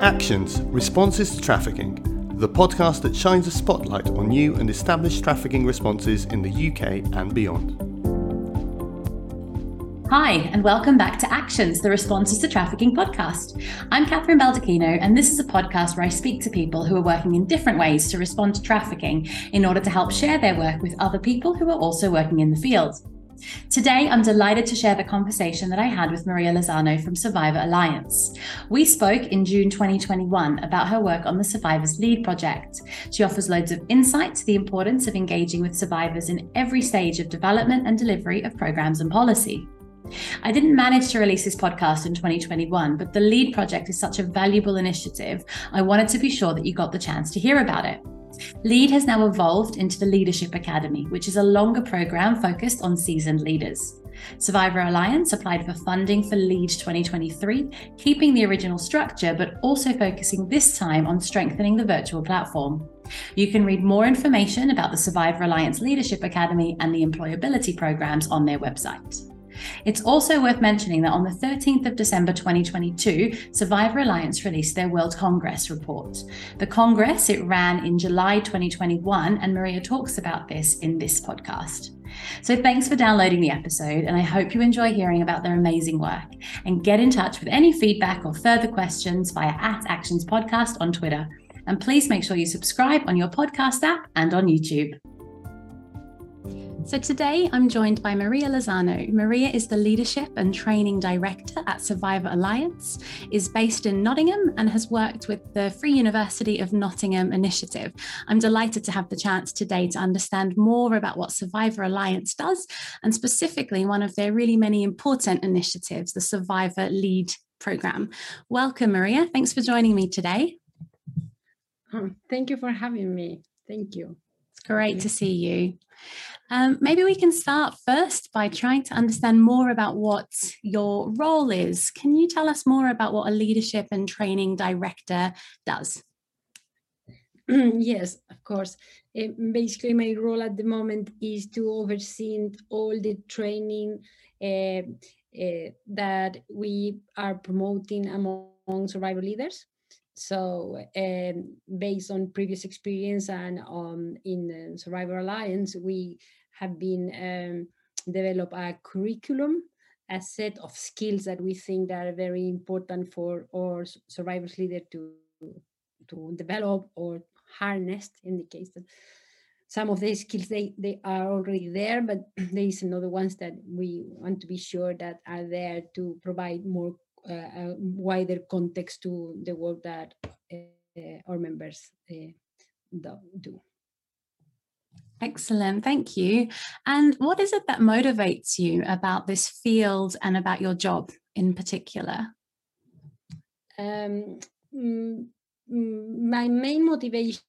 Actions Responses to Trafficking, the podcast that shines a spotlight on new and established trafficking responses in the UK and beyond. Hi, and welcome back to Actions, the Responses to Trafficking podcast. I'm Catherine Baldacchino, and this is a podcast where I speak to people who are working in different ways to respond to trafficking in order to help share their work with other people who are also working in the field. Today, I'm delighted to share the conversation that I had with Maria Lozano from Survivor Alliance. We spoke in June 2021 about her work on the Survivors Lead project. She offers loads of insight to the importance of engaging with survivors in every stage of development and delivery of programs and policy. I didn't manage to release this podcast in 2021, but the LEAD project is such a valuable initiative. I wanted to be sure that you got the chance to hear about it. LEAD has now evolved into the Leadership Academy, which is a longer program focused on seasoned leaders. Survivor Alliance applied for funding for LEAD 2023, keeping the original structure, but also focusing this time on strengthening the virtual platform. You can read more information about the Survivor Alliance Leadership Academy and the employability programs on their website. It's also worth mentioning that on the 13th of December 2022, Survivor Alliance released their World Congress report. The Congress, it ran in July 2021, and Maria talks about this in this podcast. So thanks for downloading the episode, and I hope you enjoy hearing about their amazing work. And get in touch with any feedback or further questions via at Actions Podcast on Twitter. And please make sure you subscribe on your podcast app and on YouTube. So today I'm joined by Maria Lozano. Maria is the Leadership and Training Director at Survivor Alliance, is based in Nottingham, and has worked with the Free University of Nottingham initiative. I'm delighted to have the chance today to understand more about what Survivor Alliance does, and specifically one of their really many important initiatives, the Survivor Lead program. Welcome, Maria. Thanks for joining me today. Oh, thank you for having me. Thank you. It's great to see you. Um, maybe we can start first by trying to understand more about what your role is. Can you tell us more about what a leadership and training director does? yes, of course. Uh, basically, my role at the moment is to oversee all the training uh, uh, that we are promoting among survivor leaders. So, um, based on previous experience and um, in the Survivor Alliance, we have been um, develop a curriculum, a set of skills that we think that are very important for our survivors leader to to develop or harness in the case that some of these skills they, they are already there but there is another ones that we want to be sure that are there to provide more uh, a wider context to the work that uh, our members uh, do. Excellent, thank you. And what is it that motivates you about this field and about your job in particular? Um, mm, mm, my main motivation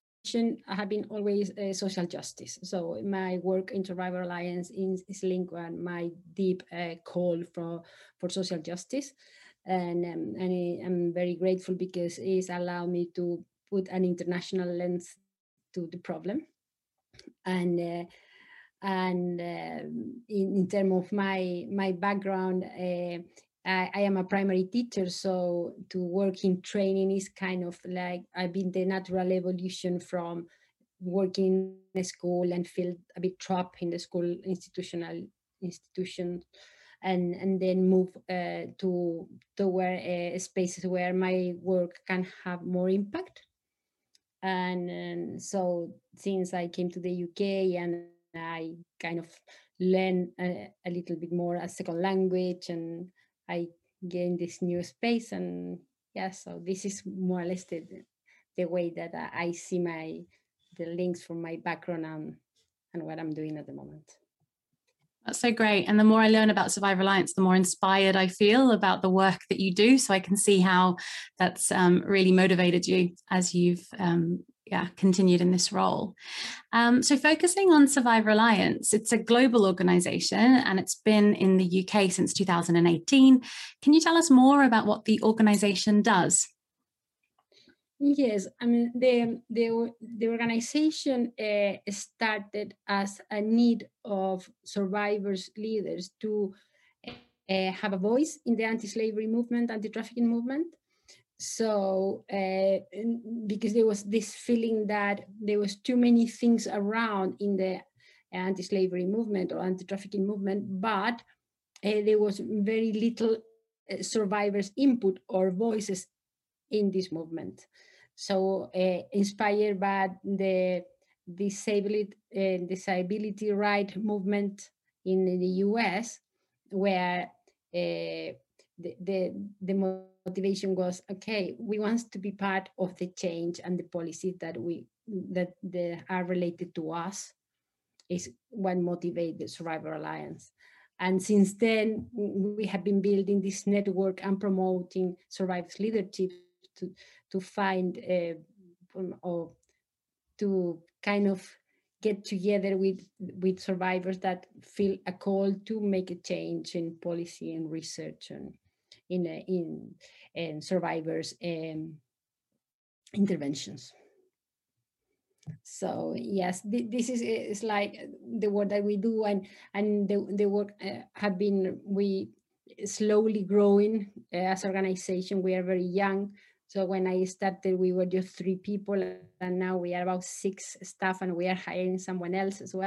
have been always uh, social justice. So my work in Survivor Alliance is, is linked with my deep uh, call for for social justice and um, and I'm very grateful because it's allowed me to put an international lens to the problem, and uh, and uh, in, in terms of my my background. Uh, I, am a primary teacher, so to work in training is kind of like I've been the natural evolution from working in a school and feel a bit trapped in the school institutional institution and and then move uh, to to where uh, spaces where my work can have more impact. And, and, so since i came to the uk and i kind of learned a, a little bit more a second language and i gained this new space and yeah so this is more or less the, the way that i see my the links from my background and, and what i'm doing at the moment that's so great. And the more I learn about Survivor Alliance, the more inspired I feel about the work that you do. So I can see how that's um, really motivated you as you've um, yeah, continued in this role. Um, so, focusing on Survivor Alliance, it's a global organization and it's been in the UK since 2018. Can you tell us more about what the organization does? Yes, I mean the the the organization uh, started as a need of survivors leaders to uh, have a voice in the anti-slavery movement, anti-trafficking movement, so uh, because there was this feeling that there was too many things around in the anti-slavery movement or anti-trafficking movement but there was very little survivors input or voices in this movement so uh, inspired by the disability uh, disability right movement in the us where uh, the, the, the motivation was okay we want to be part of the change and the policies that we that are related to us is what motivated the survivor alliance. And since then we have been building this network and promoting survivors leadership to to find uh, or to kind of get together with with survivors that feel a call to make a change in policy and research and in in, in survivors um, interventions. So yes th- this is is like the work that we do and and the, the work uh, have been we slowly growing uh, as organization. We are very young so when I started, we were just three people, and now we are about six staff, and we are hiring someone else as well.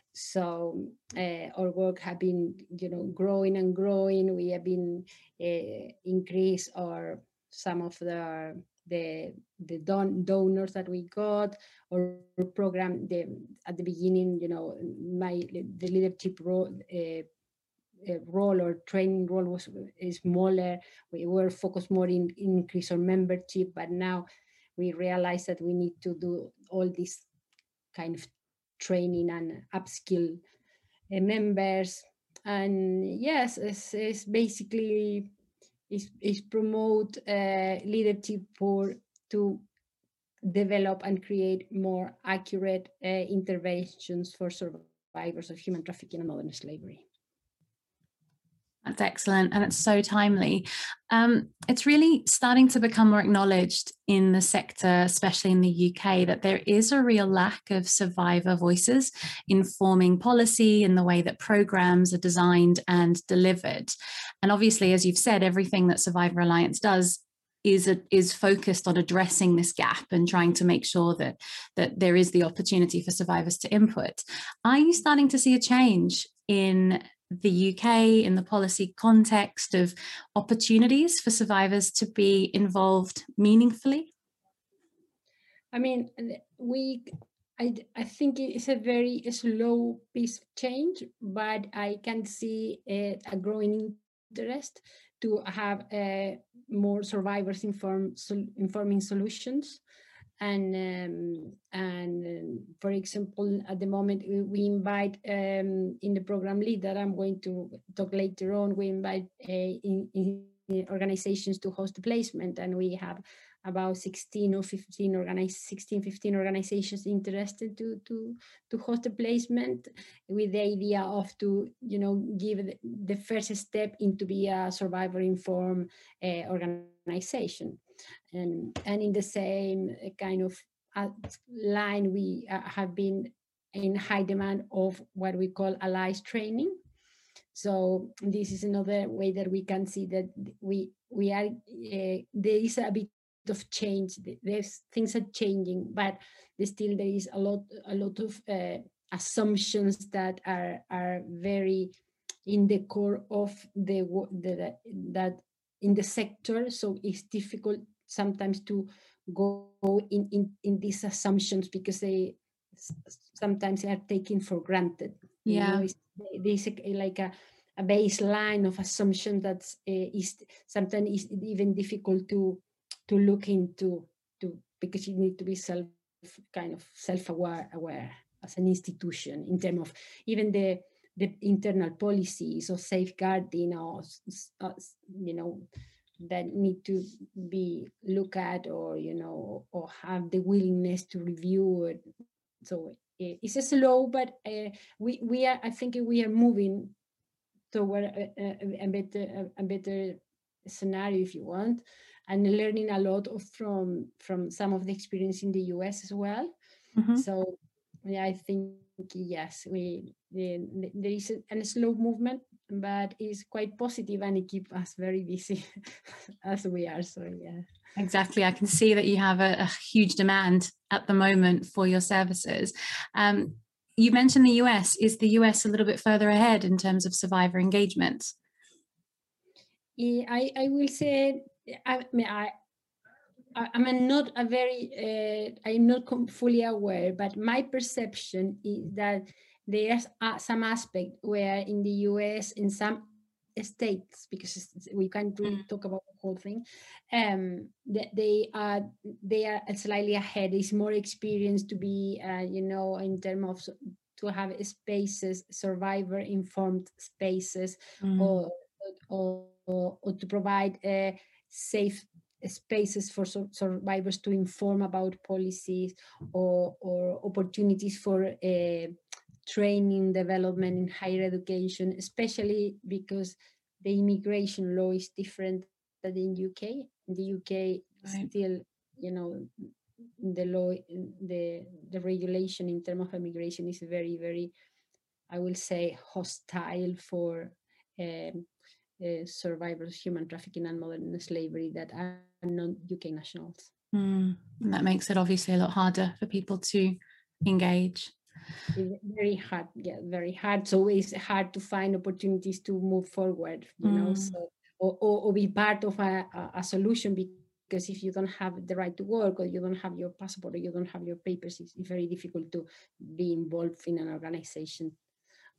So uh, our work have been, you know, growing and growing. We have been uh, increase our some of the the the don- donors that we got or program the at the beginning you know my the leadership role uh, role or training role was smaller. We were focused more in, in increase our membership, but now we realize that we need to do all this kind of training and upskill uh, members. And yes, it's, it's basically is, is promote uh, leadership for to develop and create more accurate uh, interventions for survivors of human trafficking and modern slavery. That's excellent. And it's so timely. Um, it's really starting to become more acknowledged in the sector, especially in the UK, that there is a real lack of survivor voices informing policy in the way that programs are designed and delivered. And obviously, as you've said, everything that Survivor Alliance does is a, is focused on addressing this gap and trying to make sure that that there is the opportunity for survivors to input. Are you starting to see a change in the UK in the policy context of opportunities for survivors to be involved meaningfully? I mean, we, I, I think it's a very slow pace of change, but I can see a, a growing interest to have uh, more survivors inform, informing solutions and um, and um, for example at the moment we invite um, in the program lead that i'm going to talk later on we invite uh, in, in organizations to host the placement and we have about 16 or 15 organize 16 15 organizations interested to to to host a placement with the idea of to you know give the, first step into be a survivor informed uh, organization and and in the same uh, kind of uh, line we uh, have been in high demand of what we call allies training. So this is another way that we can see that we we are uh, there is a bit of change. There's things are changing but still there is a lot a lot of uh, assumptions that are are very in the core of the, the that in the sector so it's difficult sometimes to go in in, in these assumptions because they sometimes are taken for granted yeah. you know, there's like a, a baseline of assumption that uh, is sometimes is even difficult to to look into to because you need to be self kind of self-aware aware as an institution in terms of even the the internal policies or safeguarding or uh, you know that need to be looked at or you know or have the willingness to review it so it's a slow but uh, we we are i think we are moving toward a, a, a better a, a, better scenario if you want and learning a lot of, from from some of the experience in the us as well mm-hmm. so yeah i think yes we there is a, a slow movement but it's quite positive and it keeps us very busy as we are so yeah Exactly. I can see that you have a, a huge demand at the moment for your services. Um, you mentioned the US. Is the US a little bit further ahead in terms of survivor engagement? Yeah, I, I will say I, I I'm not a very uh, I'm not fully aware, but my perception is that there's uh, some aspect where in the US in some states because we can't really mm. talk about the whole thing um that they are they are slightly ahead it's more experience to be uh, you know in terms of to have spaces survivor informed spaces mm. or, or, or, or to provide uh, safe spaces for survivors to inform about policies or, or opportunities for uh, training development in higher education, especially because the immigration law is different than in UK. In the UK, right. still, you know, the law, the the regulation in terms of immigration is very, very, I will say, hostile for um, uh, survivors of human trafficking and modern slavery that are non-UK nationals. Mm, that makes it obviously a lot harder for people to engage very hard yeah very hard so it's hard to find opportunities to move forward you mm. know so or, or, or, be part of a, a, solution because if you don't have the right to work or you don't have your passport or you don't have your papers it's very difficult to be involved in an organization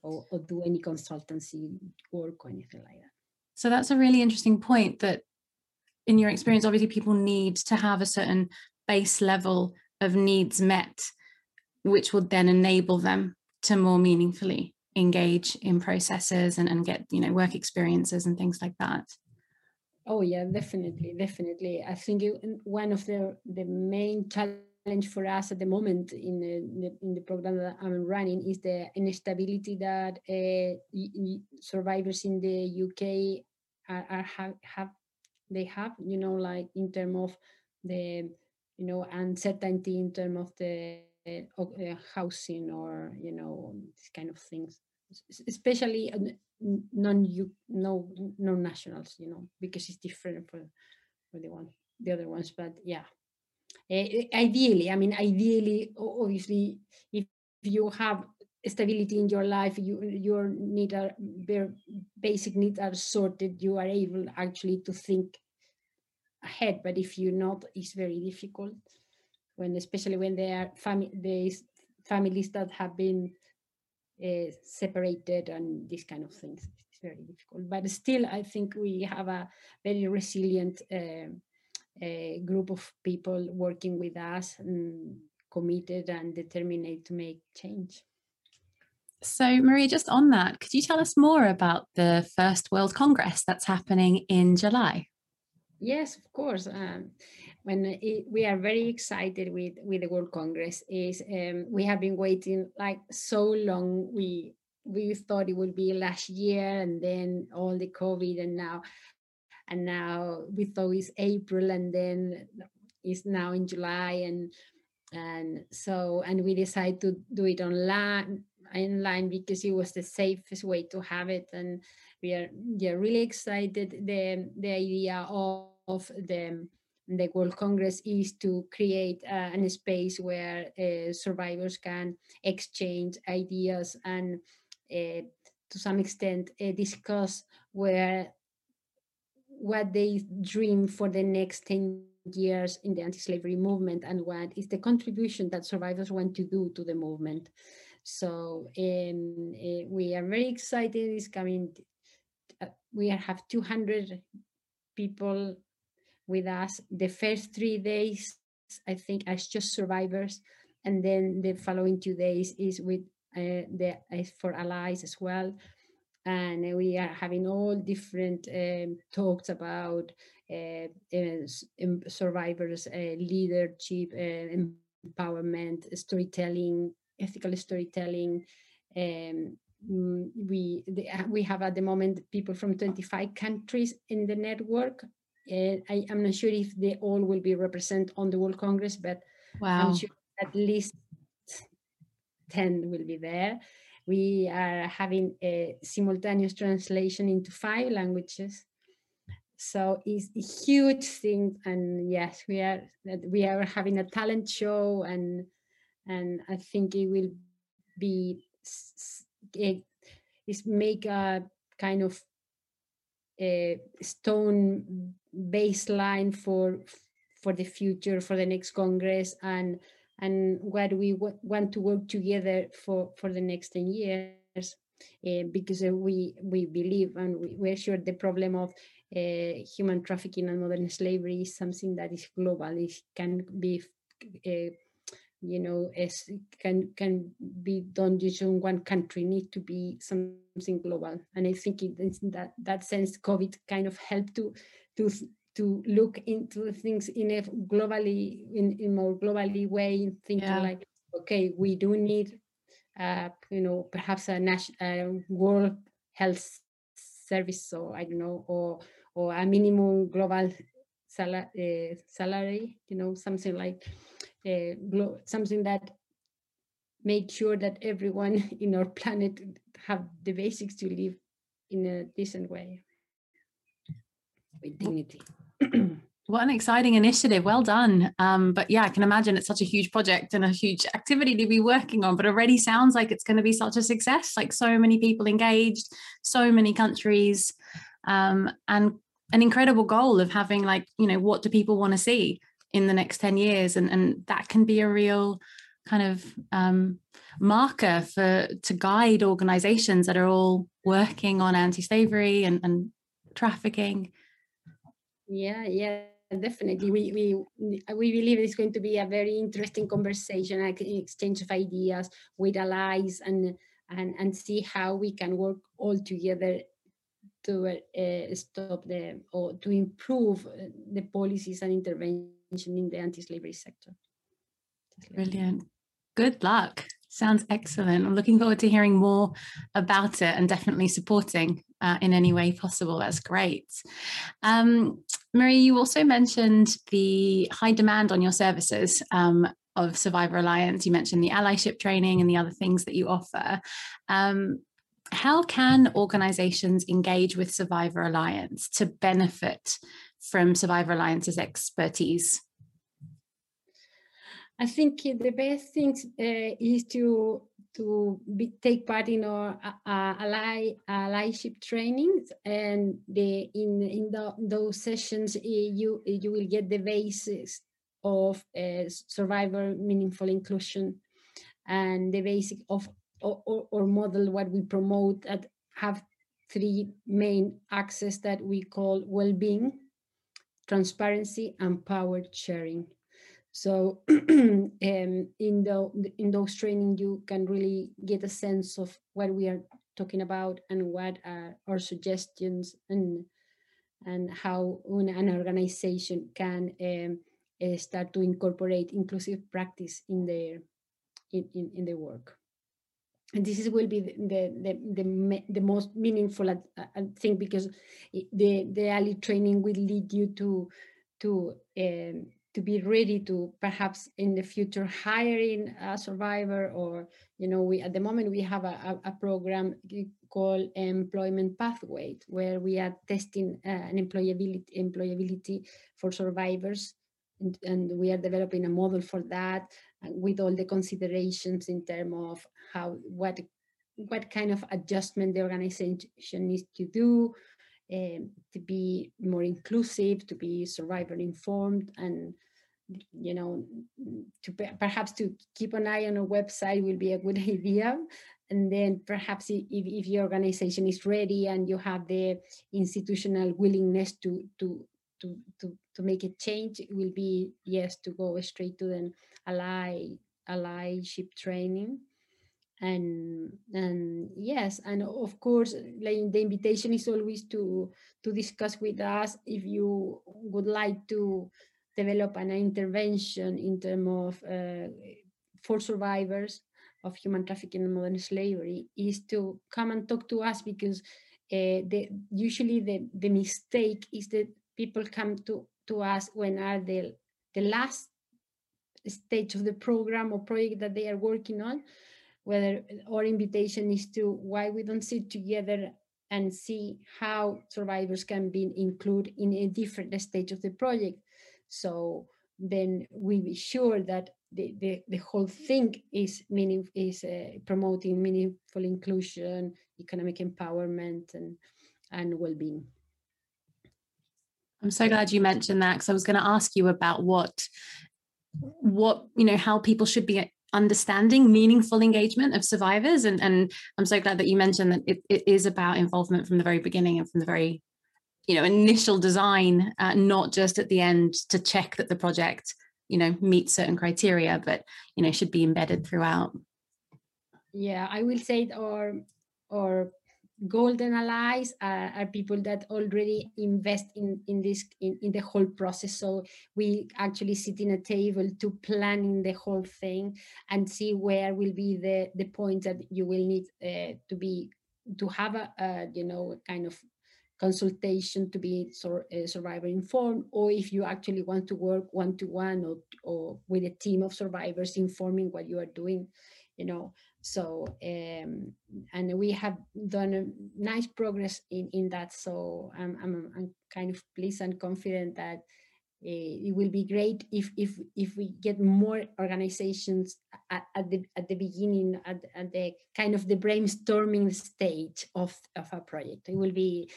or, or do any consultancy work or anything like that so that's a really interesting point that in your experience obviously people need to have a certain base level of needs met which will then enable them to more meaningfully engage in processes and, and get you know work experiences and things like that. Oh yeah definitely definitely. I think one of the the main challenge for us at the moment in the, in the program that i'm running is the instability that uh, survivors in the uk are, are have, have they have you know like in terms of the you know uncertainty in terms of the uh, uh, housing or you know these kind of things. Especially non you no non nationals you know because it's different for for the one the other ones but yeah ideally i mean ideally obviously if you have stability in your life you your need are basic needs are sorted you are able actually to think ahead. But if you're not it's very difficult when especially when they are family families that have been uh, separated and these kind of things. It's very difficult. But still i think we have a very resilient uh, uh, group of people working with us and committed and determined to make change so, Maria, just on that, could you tell us more about the First World Congress that's happening in July? Yes, of course. Um, when it, we are very excited with with the World Congress, is um, we have been waiting like so long. We we thought it would be last year, and then all the COVID, and now and now we thought it's April, and then it's now in July, and and so and we decided to do it online online because it was the safest way to have it and we are yeah really excited. The the idea of, of the the World Congress is to create uh, space where uh, survivors can exchange ideas and uh, to some extent uh, discuss where what they dream for the next 10 years in the anti-slavery movement and what is the contribution that survivors want to do to the movement. So um, uh, we are very excited. It's coming. Uh, we have 200 people with us. The first three days, I think, as just survivors, and then the following two days is with uh, the for allies as well. And we are having all different um, talks about uh, uh, survivors, uh, leadership, uh, empowerment, storytelling, ethical storytelling. Um, mm, we the, uh, we have at the moment people from 25 countries in the network. I, am not sure if they all will be represented on the World Congress, but wow. I'm sure at least 10 will be there. We are having a simultaneous translation into five languages. so it's a huge thing and yes we are we are having a talent show and and i think it will be it is make a kind of a stone baseline for for the future for the next congress and and what we want to work together for for the next 10 years uh, because uh, we we believe and we, we're sure the problem of uh, human trafficking and modern slavery is something that is global. It can be you know as can can be done just in one country. Need to be something global. And i think in that that sense covid kind of helped to to to look into things in a globally in, in more globally way thinking yeah. like okay we do need uh, you know perhaps a national world health service or i don't know or or a minimum global sal- uh, salary you know something like uh, something that made sure that everyone in our planet have the basics to live in a decent way with dignity. what an exciting initiative. Well done. Um, but yeah i can imagine it's such a huge project and a huge activity to be working on but already sounds like it's going to be such a success. Like so many people engaged so many countries um, and an incredible goal of having like you know what do people want to see in the next 10 years? And and that can be a real kind of um, marker for to guide organizations that are all working on anti-slavery and, and trafficking yeah yeah definitely we we uh, we believe it's going to be a very interesting conversation like exchange of ideas with allies and and and see how we can work all together to uh, eh, stop the or to improve uh, the policies and intervention in the anti-slavery sector. Brilliant. Good luck. Sounds excellent. I'm looking forward to hearing more about it and definitely supporting uh, in any way possible. That's great. Um, Marie, you also mentioned the high demand on your services um, of Survivor Alliance. You mentioned the allyship training and the other things that you offer. Um, how can organizations engage with Survivor Alliance to benefit from Survivor Alliance's expertise? I think the best thing uh, is to to be, take part in our uh, ally allyship trainings, and the in in the, those sessions uh, you you will get the basis of uh, survivor meaningful inclusion and the basic of or, or, or model what we promote that have three main axes that we call well-being transparency and power sharing so um, in the in those training you can really get a sense of what we are talking about and what are our suggestions and and how an organization can um, uh, start to incorporate inclusive practice in their in, in, in their work. And this is, will be the the the, the, the most meaningful thing because the the ally training will lead you to to um, to be ready to perhaps in the future hiring a survivor or you know we at the moment we have a, a, a program called employment pathway where we are testing uh, an employability employability for survivors and, and we are developing a model for that with all the considerations in terms of how what what kind of adjustment the organization needs to do um, to be more inclusive, to be survivor informed, and you know, to perhaps to keep an eye on a website will be a good idea. And then perhaps if, if your organization is ready and you have the institutional willingness to to to to, to make a change, it will be yes to go straight to the ally allyship training and and yes and of course like the invitation is always to to discuss with us if you would like to develop an intervention in terms of uh, for survivors of human trafficking and modern slavery is to come and talk to us because uh, the usually the the mistake is that people come to to us when are the the last stage of the program or project that they are working on whether our invitation is to why we don't sit together and see how survivors can be included in a different stage of the project. So then we be sure that the, the, the whole thing is meaning is uh, promoting meaningful inclusion, economic empowerment, and and well-being. I'm so glad you mentioned that because I was going to ask you about what what you know how people should be understanding meaningful engagement of survivors and and i'm so glad that you mentioned that it, it is about involvement from the very beginning and from the very you know initial design uh, not just at the end to check that the project you know meets certain criteria but you know should be embedded throughout. Yeah i will say or or golden allies are, are, people that already invest in in this in, in the whole process. So we actually sit in a table to planning the whole thing and see where will be the the points that you will need uh, to be to have a, a, you know kind of consultation to be sur- uh, survivor informed or if you actually want to work one to one or or with a team of survivors informing what you are doing you know? So um, and we have done a nice progress in in that. So i'm i'm, I'm kind of pleased and confident that uh, it will be great if if if we get more organizations at, at the at the beginning at, at the kind of the brainstorming stage of of a project. It will be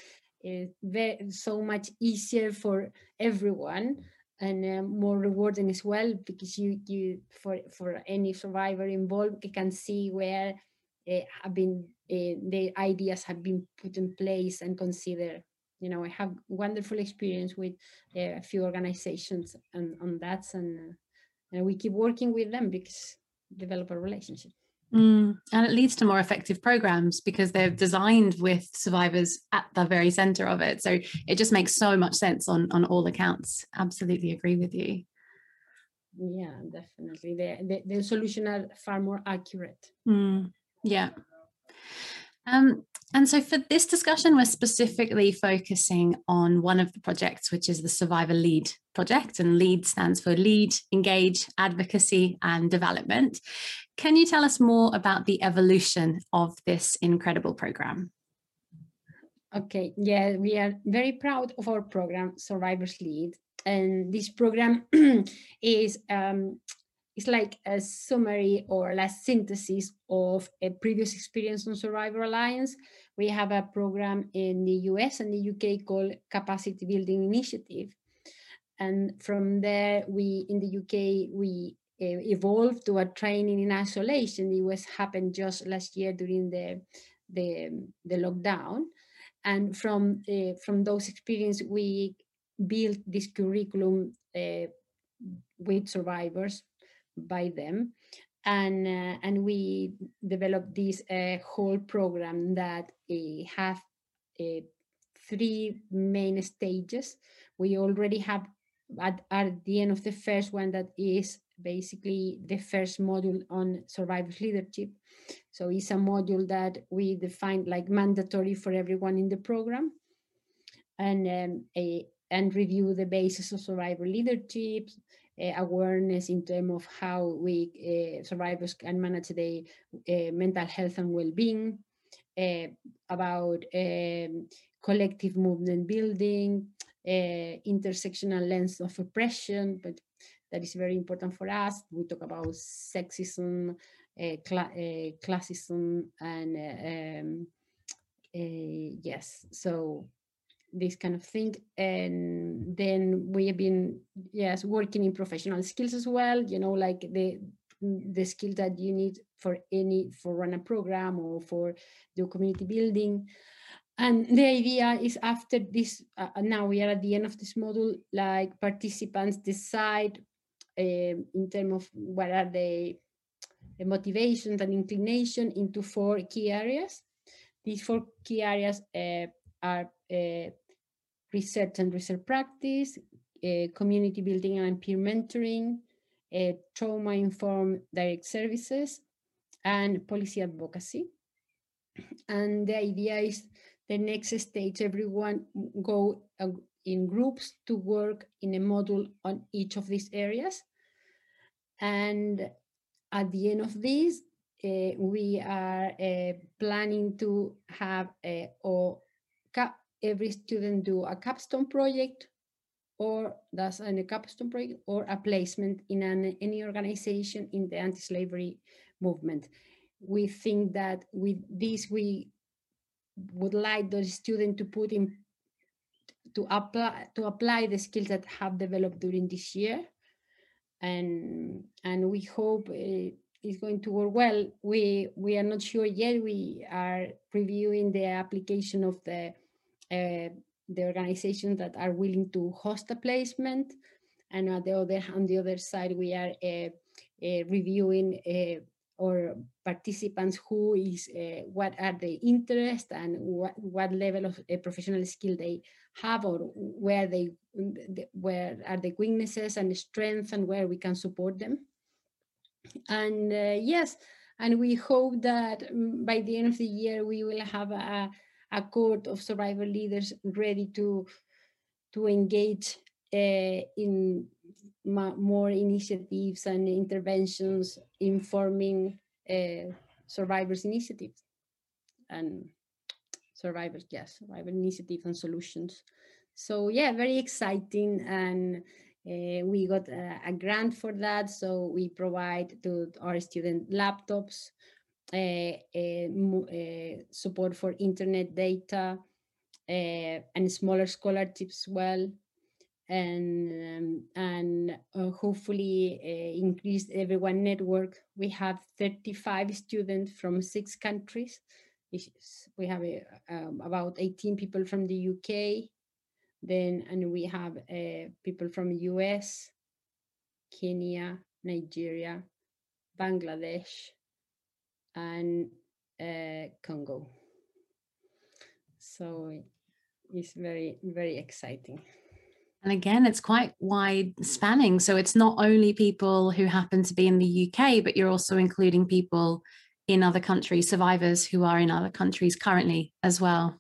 uh, very so much easier for everyone and uh, more rewarding as well because you you for for any survivor involved you can see where uh, have been uh, the ideas have been put in place and considered you know i have wonderful experience with a few organizations on, on that and, and we keep working with them because develop a relationship Mm, and it leads to more effective programs because they're designed with survivors at the very center of it. So it just makes so much sense on on all accounts. Absolutely agree with you. Yeah, definitely. The the, the solution are far more accurate. Mm, yeah. Um, and so for this discussion, we're specifically focusing on one of the projects, which is the Survivor Lead project. And LEAD stands for Lead, Engage, Advocacy and Development. Can you tell us more about the evolution of this incredible program? Okay, yeah, we are very proud of our program, Survivors Lead. And this program is um, it's like a summary or a synthesis of a previous experience on Survivor Alliance. We have a program in the US and the UK called Capacity Building Initiative. And from there, we in the UK, we uh, evolved to a training in isolation. It was happened just last year during the, the, the lockdown. And from, uh, from those experiences, we built this curriculum uh, with survivors by them. And uh, and we developed this uh, whole program that uh, have uh, three main stages. We already have at, at the end of the first one that is basically the first module on survivors leadership. So it's a module that we defined like mandatory for everyone in the program. And um, a, and review the basis of survivor leadership awareness in terms of how we uh, survivors can manage their uh, mental health and well-being, about um, collective movement building, intersectional lens of oppression, but that is very important for us. We talk about sexism, cl classism, and um, yes, so this kind of thing. And then we have been yes working in professional skills as well you know like the the skill that you need for any for run a program or for do community building. And the idea is after this uh, now we are at the end of this module like participants decide uh, in terms of what are the, the motivations and inclination into four key areas. These four key areas uh, are uh, research and research practice, uh, community building and peer mentoring, uh, trauma-informed direct services, and policy advocacy. And the idea is the next stage, everyone go uh, in groups to work in a module on each of these areas. And at the end of this, uh, we are planning to have a, or every student do a capstone project or that's a capstone project or a placement in an, any organization in the anti-slavery movement. We think that with this, we would like the student to put in to apply to apply the skills that have developed during this year. And and we hope uh, it's going to work well. We we are not sure yet. We are reviewing the application of the uh, the organizations that are willing to host a placement. And on the other on the other side we are uh, uh, reviewing or participants who is uh, what are the interests and what, what level of uh, professional skill they have or where they where are the weaknesses and strengths and where we can support them. And uh, yes and we hope that mm, by the end of the year we will have a, a court of survivor leaders ready to to engage uh, in more initiatives and interventions informing uh, survivors initiatives and survivors yes survivor initiatives and solutions. So yeah very exciting and uh, we got a, a, grant for that. So we provide to our student laptops support for internet data and smaller scholarships well and um, and uh, hopefully increase everyone network. We have 35 students from six countries. We have um, about 18 people from the UK, then and we have uh, people from US, Kenya, Nigeria, Bangladesh, and uh, Congo. So it's very very exciting. And again, it's quite wide spanning. So it's not only people who happen to be in the UK, but you're also including people in other countries, survivors who are in other countries currently as well.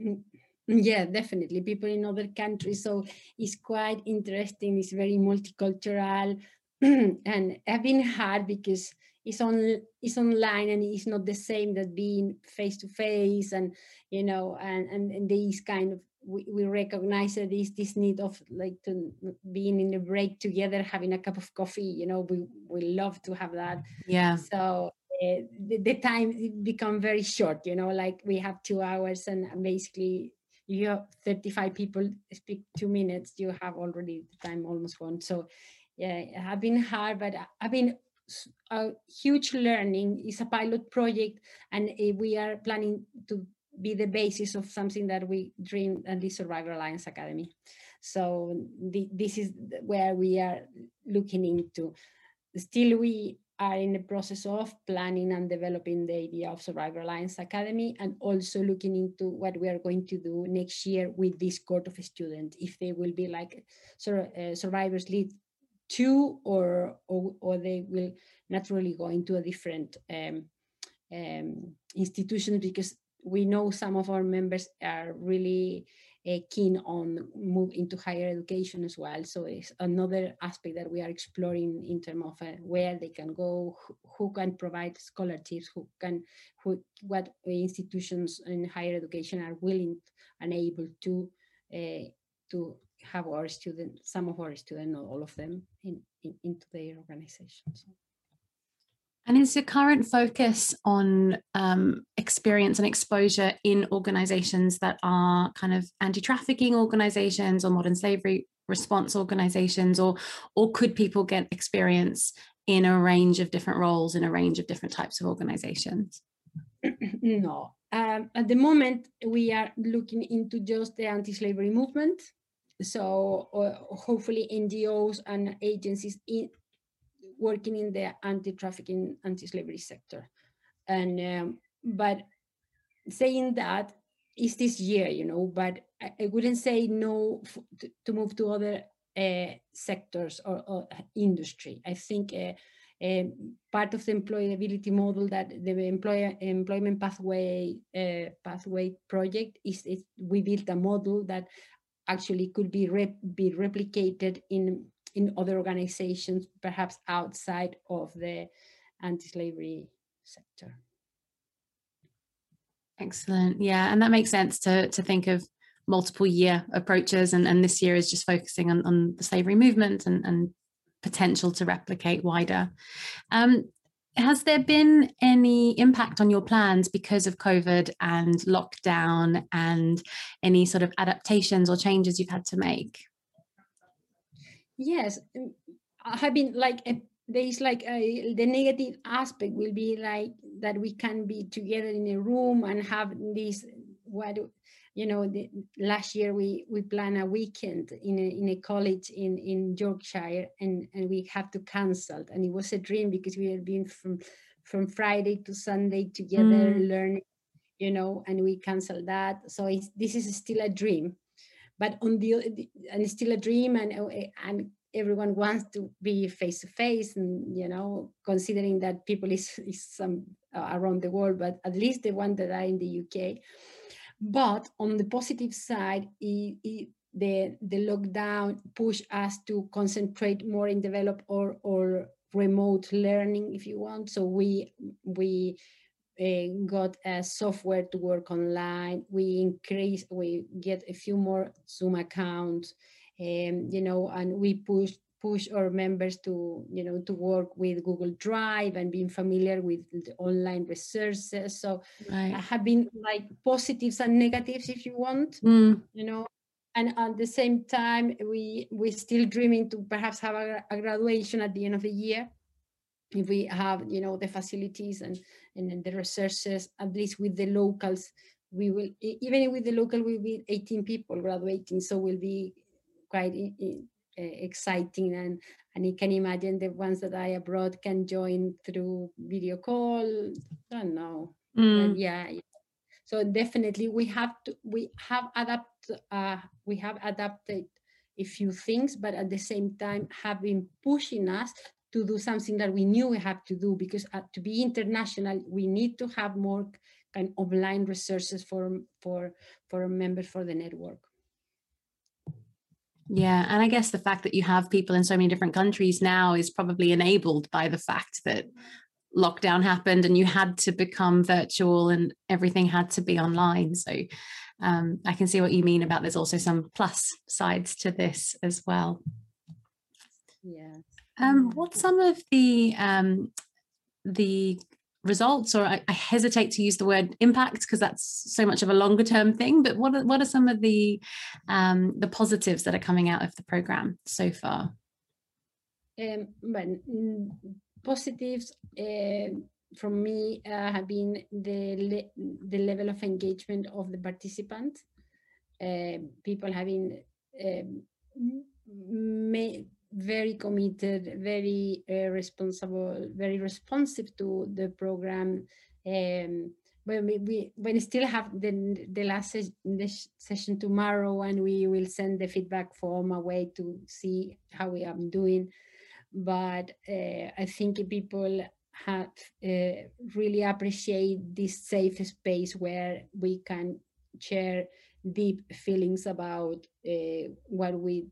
Mm, yeah, definitely. People in other countries. So it's quite interesting. It's very multicultural. and have been hard because it's on it's online and it's not the same that being face to face and you know and, and and these kind of we, we recognize that this this need of like to being in a break together having a cup of coffee you know we we love to have that. Yeah. So uh, the, the time become very short you know like we have two hours and basically you have 35 people speak two minutes you have already the time almost gone. So yeah it have been hard but i've been a huge learning is a pilot project and uh, we are planning to be the basis of something that we dream at the Survivor Alliance Academy. So the, this is where we are looking into. Still, we are in the process of planning and developing the idea of Survivor Alliance Academy and also looking into what we are going to do next year with this court of students, if they will be like uh, survivors lead two or, or, or they will naturally go into a different um, um, institution because we know some of our members are really uh, keen on move into higher education as well. So it's another aspect that we are exploring in terms of uh, where they can go, who, who, can provide scholarships, who can, who, what institutions in higher education are willing and able to uh, to have our students, some of our students, not all of them, in, in into their organizations. And is the current focus on um, experience and exposure in organizations that are kind of anti-trafficking organizations or modern slavery response organizations, or or could people get experience in a range of different roles in a range of different types of organizations? No. Um, at the moment, we are looking into just the anti-slavery movement. So uh, hopefully NGOs and agencies in, working in the anti-trafficking, anti-slavery sector. And um, but saying that is this year, you know, but I, I wouldn't say no to, to, move to other uh, sectors or, or, industry. I think uh, uh, part of the employability model that the employer employment pathway uh, pathway project is, is we built a model that actually could be be replicated in in other organizations, perhaps outside of the anti-slavery sector. Excellent. Yeah, and that makes sense to to think of multiple year approaches and, and this year is just focusing on, on the slavery movement and, and potential to replicate wider. Um, has there been any impact on your plans because of COVID and lockdown and any sort of adaptations or changes you've had to make? Yes, mm, I have been like a, there is like a, the negative aspect will be like that we can be together in a room and have this what you know the, last year we we planned a weekend in a, in a college in in yorkshire and and we had to cancel. And it was a dream because we had been from from friday to sunday together mm. learning you know and we canceled that. So this is still a dream. But on the and it's still a dream and and everyone wants to be face to face and you know considering that people is, is some uh, around the world but at least the one that are in the uk but on the positive side, it, it, the, the lockdown pushed us to concentrate more in develop or, or remote learning, if you want. So we, we uh, got a software to work online. We increase, we get a few more Zoom accounts, um, you know, and we pushed push our members to you know to work with google drive and being familiar with the online resources so right. i have been like positives and negatives if you want mm. you know and at the same time we we're still dreaming to perhaps have a, a, graduation at the end of the year if we have you know the facilities and and the resources at least with the locals we will even with the local we will be 18 people graduating so we'll be quite exciting and and you can imagine the ones that are abroad can join through video call i don't know. Mm. yeah so definitely we have to we have adapt uh, we have adapted a few things but at the same time have been pushing us to do something that we knew we have to do because uh, to be international we need to have more kind of online resources for for for members for the network yeah. And I guess the fact that you have people in so many different countries now is probably enabled by the fact that lockdown happened and you had to become virtual and everything had to be online. So um, I can see what you mean about there's also some plus sides to this as well. Yeah. Um, what's some of the um, the results or I, I, hesitate to use the word impact because that's so much of a longer term thing but what are, what are some of the um, the positives that are coming out of the program so far? Um, but positives uh, from me uh, have been the le- the level of engagement of the participants. Uh, people having um, very committed, very uh, responsible, very responsive to the program. Um, when we, we when we still have the the last ses- the session tomorrow, and we will send the feedback form away to see how we are doing. But uh, I think people have uh, really appreciate this safe space where we can share deep feelings about uh, what we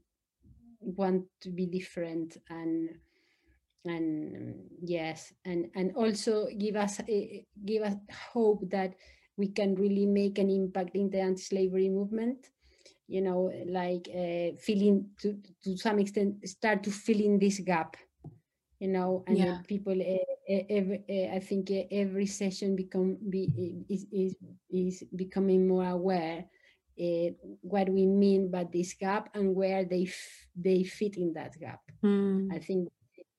want to be different and and yes and and also give us eh, give us hope that we can really make an impact in the anti-slavery movement you know like uh, filling to to some extent start to fill in this gap you know and yeah. people uh, every, uh, i think every session become be is, is is becoming more aware uh, what we mean by this gap and where they f- they fit in that gap. Mm. I think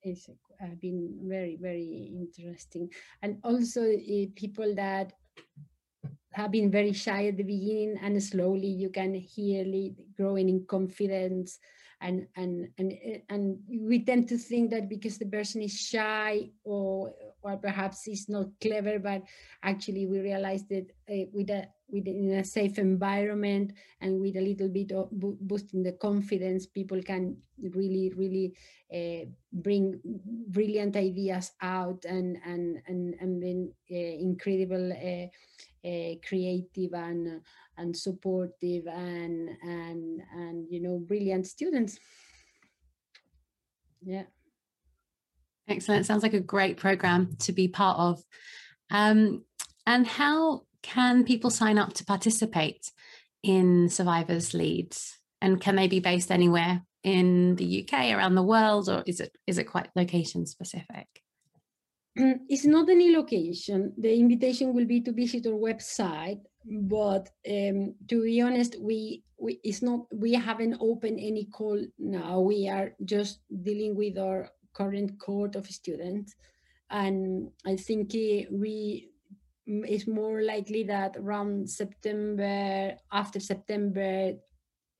it's uh, been very very interesting, and also uh, people that have been very shy at the beginning and slowly you can hear growing in confidence and and and and we tend to think that because the person is shy or or perhaps is not clever but actually we realize that uh, with a within a safe environment and with a little bit of boosting the confidence people can really really uh, bring brilliant ideas out and and and, and then uh, incredible uh, creative and and supportive and and and you know brilliant students yeah Excellent. Sounds like a great program to be part of. Um, and how can people sign up to participate in Survivors Leads? And can they be based anywhere in the UK, around the world, or is it is it quite location specific? Mm, it's not any location. The invitation will be to visit our website, but um, to be honest, we, we it's not we haven't opened any call now. We are just dealing with our current cohort of students, and I think we it's more likely that around September, after September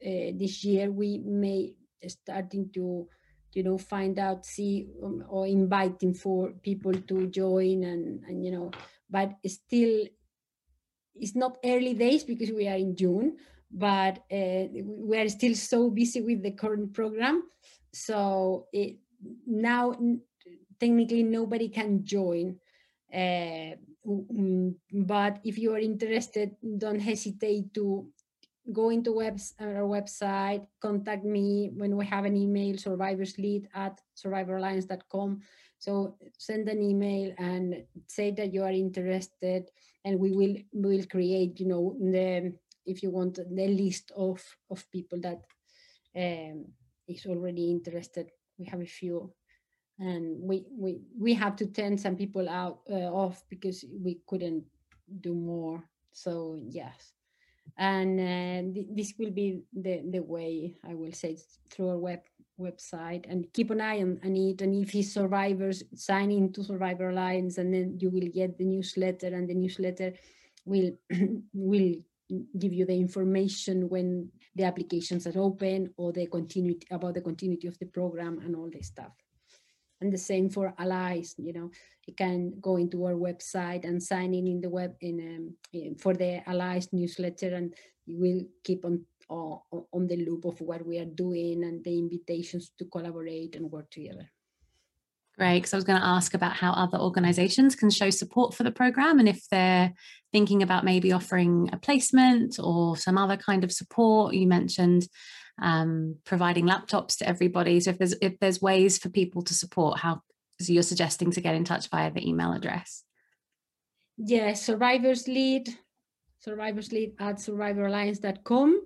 uh, this year, we may starting to, you know, find out, see, um, or inviting for people to join, and and you know, but still, it's not early days because we are in June, but uh, we are still so busy with the current program, so it, now technically nobody can join. Uh, but if you are interested, don't hesitate to go into webs, our website, contact me when we have an email, survivorslead at survivoralliance.com. So send an email and say that you are interested and we will will create, you know, the if you want the list of of people that um, is already interested. We have a few and we we we have to turn some people out uh, off because we couldn't do more. So yes. And uh, th- this will be the the way i will say through our web website. And keep an eye on, on it. And if his survivors sign into survivor alliance and then you will get the newsletter. And the newsletter will will give you the information when the applications are open or the continuity about the continuity of the program and all this stuff and the same for allies you know you can go into our website and sign in in the web in, um, in for the allies newsletter and you will keep on on the loop of what we are doing and the invitations to collaborate and work together Great, because I was going to ask about how other organizations can show support for the program and if they're thinking about maybe offering a placement or some other kind of support. You mentioned um, providing laptops to everybody. So if there's if there's ways for people to support, how so you're suggesting to get in touch via the email address? Yes, survivors lead, survivors lead at survivoralliance.com.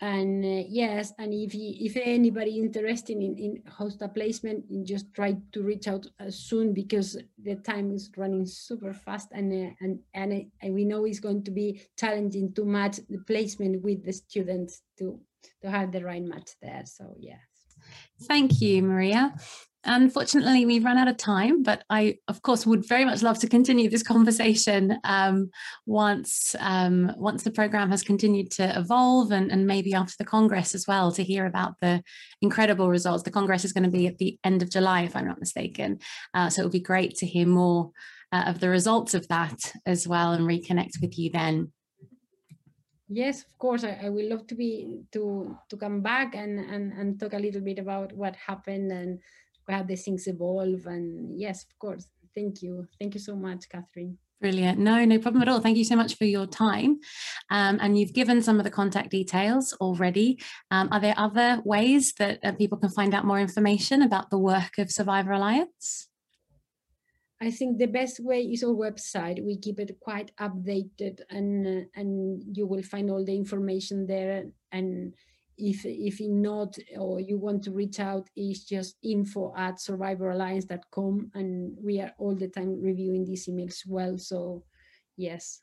And uh, yes, and if you, if anybody interested in, in host a placement, just try to reach out soon because the time is running super fast and uh, and and, and we know it's going to be challenging to match the placement with the students to to have the right match there. So yes. Thank you, Maria. Unfortunately, we've run out of time, but I, of course, would very much love to continue this conversation um, once um, once the program has continued to evolve, and, and maybe after the Congress as well, to hear about the incredible results. The Congress is going to be at the end of July, if I'm not mistaken. Uh, so it would be great to hear more uh, of the results of that as well, and reconnect with you then. Yes, of course. I, I would love to be to to come back and, and and talk a little bit about what happened and how the things evolve. And yes, of course. Thank you. Thank you so much, Catherine. Brilliant. No, no problem at all. Thank you so much for your time. Um, and you've given some of the contact details already. Um, are there other ways that uh, people can find out more information about the work of Survivor Alliance? I think the best way is our website. We keep it quite updated, and uh, and you will find all the information there. And if if not, or you want to reach out, is just info at survivoralliance.com, and we are all the time reviewing these emails well. So, yes,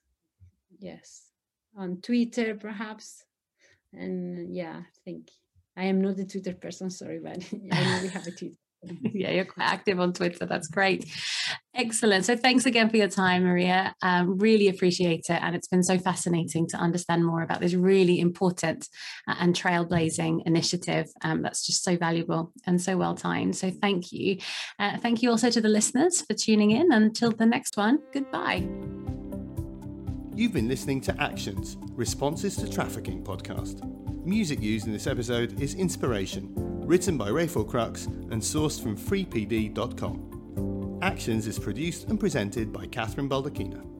yes, on Twitter perhaps, and yeah, I think I am not a Twitter person. Sorry, but I know we have a Twitter. yeah, you're quite active on Twitter. That's great. Excellent. So thanks again for your time, Maria. Um, really appreciate it. And it's been so fascinating to understand more about this really important uh, and trailblazing initiative um, that's just so valuable and so well timed. So thank you. Uh, thank you also to the listeners for tuning in. Until the next one, goodbye. You've been listening to Actions Responses to Trafficking podcast. Music used in this episode is Inspiration, written by Rafael Krux and sourced from freepd.com. Actions is produced and presented by Catherine Baldacchino.